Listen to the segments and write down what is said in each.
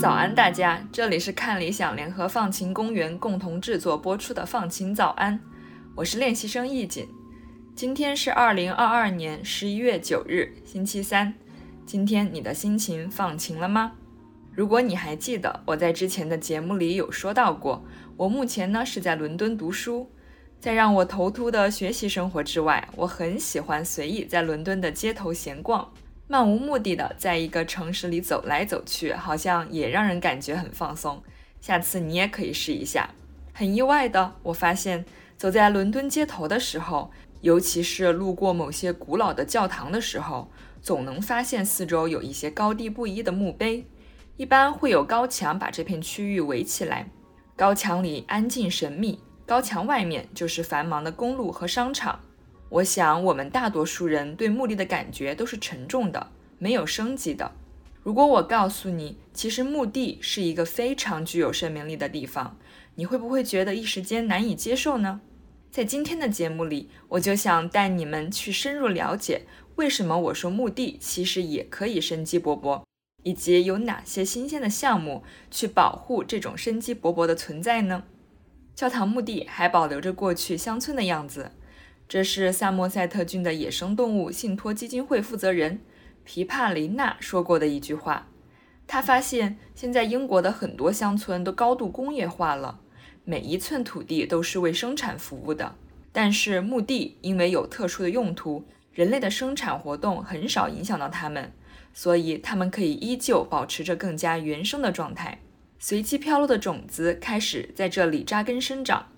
早安，大家！这里是看理想联合放晴公园共同制作播出的《放晴早安》，我是练习生易锦。今天是二零二二年十一月九日，星期三。今天你的心情放晴了吗？如果你还记得，我在之前的节目里有说到过，我目前呢是在伦敦读书。在让我头秃的学习生活之外，我很喜欢随意在伦敦的街头闲逛。漫无目的的在一个城市里走来走去，好像也让人感觉很放松。下次你也可以试一下。很意外的，我发现走在伦敦街头的时候，尤其是路过某些古老的教堂的时候，总能发现四周有一些高低不一的墓碑。一般会有高墙把这片区域围起来，高墙里安静神秘，高墙外面就是繁忙的公路和商场。我想，我们大多数人对墓地的感觉都是沉重的，没有生机的。如果我告诉你，其实墓地是一个非常具有生命力的地方，你会不会觉得一时间难以接受呢？在今天的节目里，我就想带你们去深入了解，为什么我说墓地其实也可以生机勃勃，以及有哪些新鲜的项目去保护这种生机勃勃的存在呢？教堂墓地还保留着过去乡村的样子。这是萨默塞特郡的野生动物信托基金会负责人皮帕琳娜说过的一句话。他发现，现在英国的很多乡村都高度工业化了，每一寸土地都是为生产服务的。但是墓地因为有特殊的用途，人类的生产活动很少影响到它们，所以它们可以依旧保持着更加原生的状态。随机飘落的种子开始在这里扎根生长。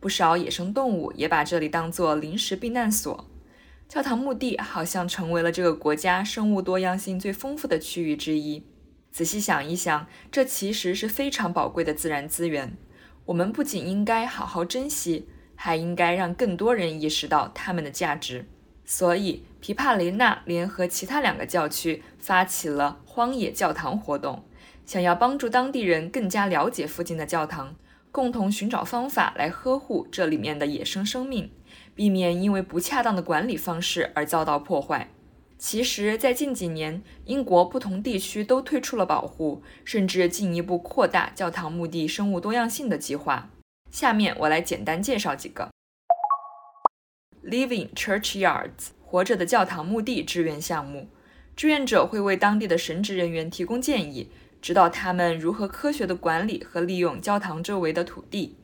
不少野生动物也把这里当作临时避难所。教堂墓地好像成为了这个国家生物多样性最丰富的区域之一。仔细想一想，这其实是非常宝贵的自然资源。我们不仅应该好好珍惜，还应该让更多人意识到它们的价值。所以，皮帕雷纳联合其他两个教区发起了荒野教堂活动，想要帮助当地人更加了解附近的教堂。共同寻找方法来呵护这里面的野生生命，避免因为不恰当的管理方式而遭到破坏。其实，在近几年，英国不同地区都推出了保护，甚至进一步扩大教堂墓地生物多样性的计划。下面我来简单介绍几个：Living Churchyards（ 活着的教堂墓地）志愿项目，志愿者会为当地的神职人员提供建议。指导他们如何科学地管理和利用教堂周围的土地。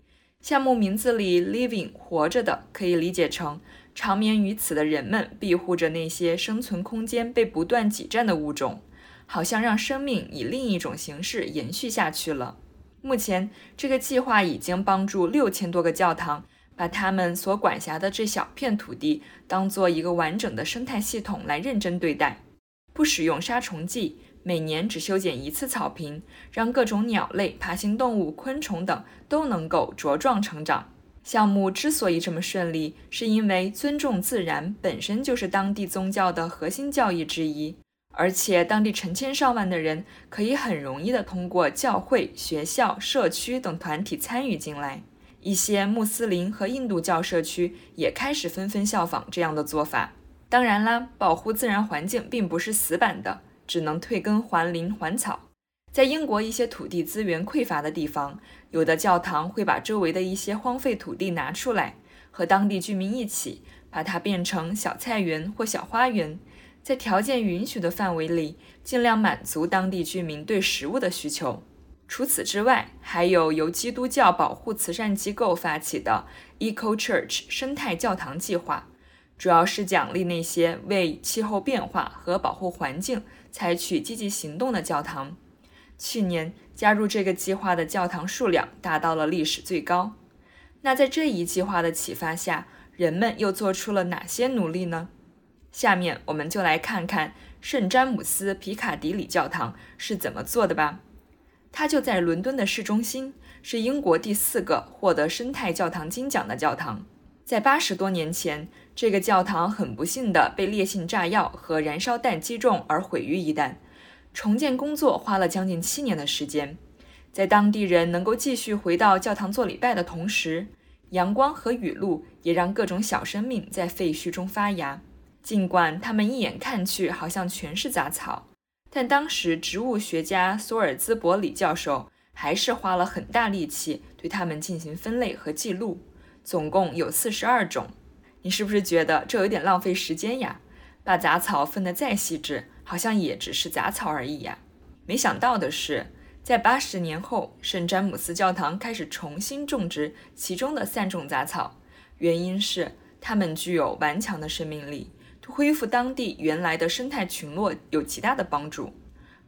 项目名字里 “living” 活着的可以理解成长眠于此的人们庇护着那些生存空间被不断挤占的物种，好像让生命以另一种形式延续下去了。目前，这个计划已经帮助六千多个教堂把他们所管辖的这小片土地当做一个完整的生态系统来认真对待，不使用杀虫剂。每年只修剪一次草坪，让各种鸟类、爬行动物、昆虫等都能够茁壮成长。项目之所以这么顺利，是因为尊重自然本身就是当地宗教的核心教义之一，而且当地成千上万的人可以很容易地通过教会、学校、社区等团体参与进来。一些穆斯林和印度教社区也开始纷纷效仿这样的做法。当然啦，保护自然环境并不是死板的。只能退耕还林还草。在英国一些土地资源匮乏的地方，有的教堂会把周围的一些荒废土地拿出来，和当地居民一起把它变成小菜园或小花园，在条件允许的范围里，尽量满足当地居民对食物的需求。除此之外，还有由基督教保护慈善机构发起的 Eco Church 生态教堂计划，主要是奖励那些为气候变化和保护环境。采取积极行动的教堂，去年加入这个计划的教堂数量达到了历史最高。那在这一计划的启发下，人们又做出了哪些努力呢？下面我们就来看看圣詹姆斯皮卡迪里教堂是怎么做的吧。它就在伦敦的市中心，是英国第四个获得生态教堂金奖的教堂。在八十多年前，这个教堂很不幸地被烈性炸药和燃烧弹击中而毁于一旦。重建工作花了将近七年的时间。在当地人能够继续回到教堂做礼拜的同时，阳光和雨露也让各种小生命在废墟中发芽。尽管它们一眼看去好像全是杂草，但当时植物学家索尔兹伯里教授还是花了很大力气对它们进行分类和记录，总共有四十二种。你是不是觉得这有点浪费时间呀？把杂草分得再细致，好像也只是杂草而已呀。没想到的是。在八十年后，圣詹姆斯教堂开始重新种植其中的三种杂草，原因是它们具有顽强的生命力，恢复当地原来的生态群落有极大的帮助，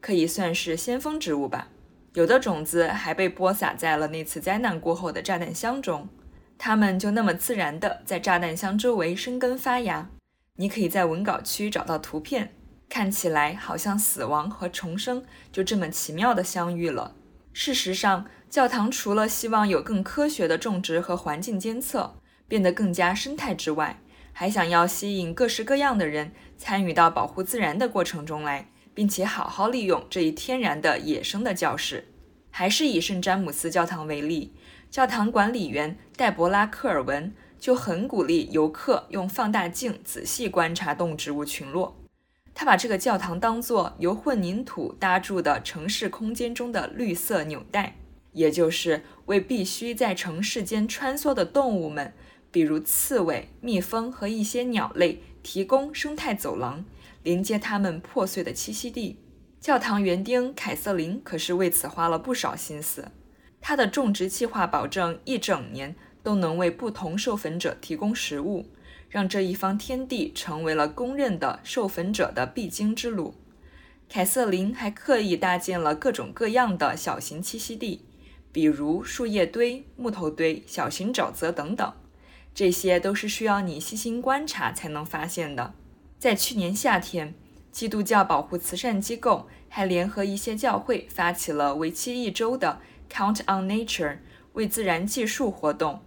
可以算是先锋植物吧。有的种子还被播撒在了那次灾难过后的炸弹箱中，它们就那么自然地在炸弹箱周围生根发芽。你可以在文稿区找到图片。看起来好像死亡和重生就这么奇妙的相遇了。事实上，教堂除了希望有更科学的种植和环境监测，变得更加生态之外，还想要吸引各式各样的人参与到保护自然的过程中来，并且好好利用这一天然的野生的教室。还是以圣詹姆斯教堂为例，教堂管理员黛博拉·科尔文就很鼓励游客用放大镜仔细观察动植物群落。他把这个教堂当作由混凝土搭筑的城市空间中的绿色纽带，也就是为必须在城市间穿梭的动物们，比如刺猬、蜜蜂和一些鸟类，提供生态走廊，连接它们破碎的栖息地。教堂园丁凯瑟琳可是为此花了不少心思。她的种植计划保证一整年都能为不同授粉者提供食物。让这一方天地成为了公认的授粉者的必经之路。凯瑟琳还刻意搭建了各种各样的小型栖息地，比如树叶堆、木头堆、小型沼泽等等。这些都是需要你细心观察才能发现的。在去年夏天，基督教保护慈善机构还联合一些教会发起了为期一周的 “Count on Nature” 为自然计数活动。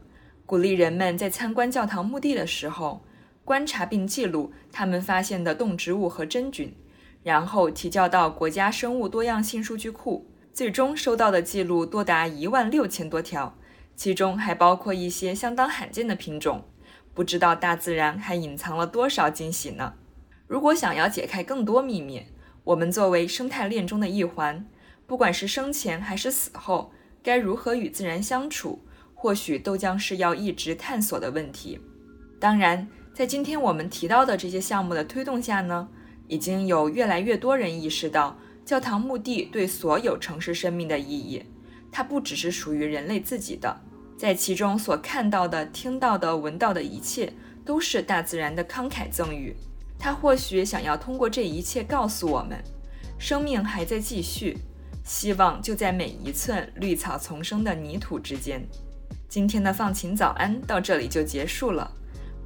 鼓励人们在参观教堂墓地的时候，观察并记录他们发现的动植物和真菌，然后提交到国家生物多样性数据库。最终收到的记录多达一万六千多条，其中还包括一些相当罕见的品种。不知道大自然还隐藏了多少惊喜呢？如果想要解开更多秘密，我们作为生态链中的一环，不管是生前还是死后，该如何与自然相处？或许都将是要一直探索的问题。当然，在今天我们提到的这些项目的推动下呢，已经有越来越多人意识到教堂墓地对所有城市生命的意义。它不只是属于人类自己的，在其中所看到的、听到的、闻到的一切，都是大自然的慷慨赠予。他或许想要通过这一切告诉我们，生命还在继续，希望就在每一寸绿草丛生的泥土之间。今天的放晴早安到这里就结束了，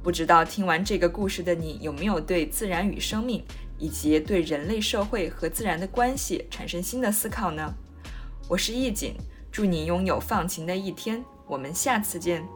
不知道听完这个故事的你有没有对自然与生命，以及对人类社会和自然的关系产生新的思考呢？我是易景，祝你拥有放晴的一天，我们下次见。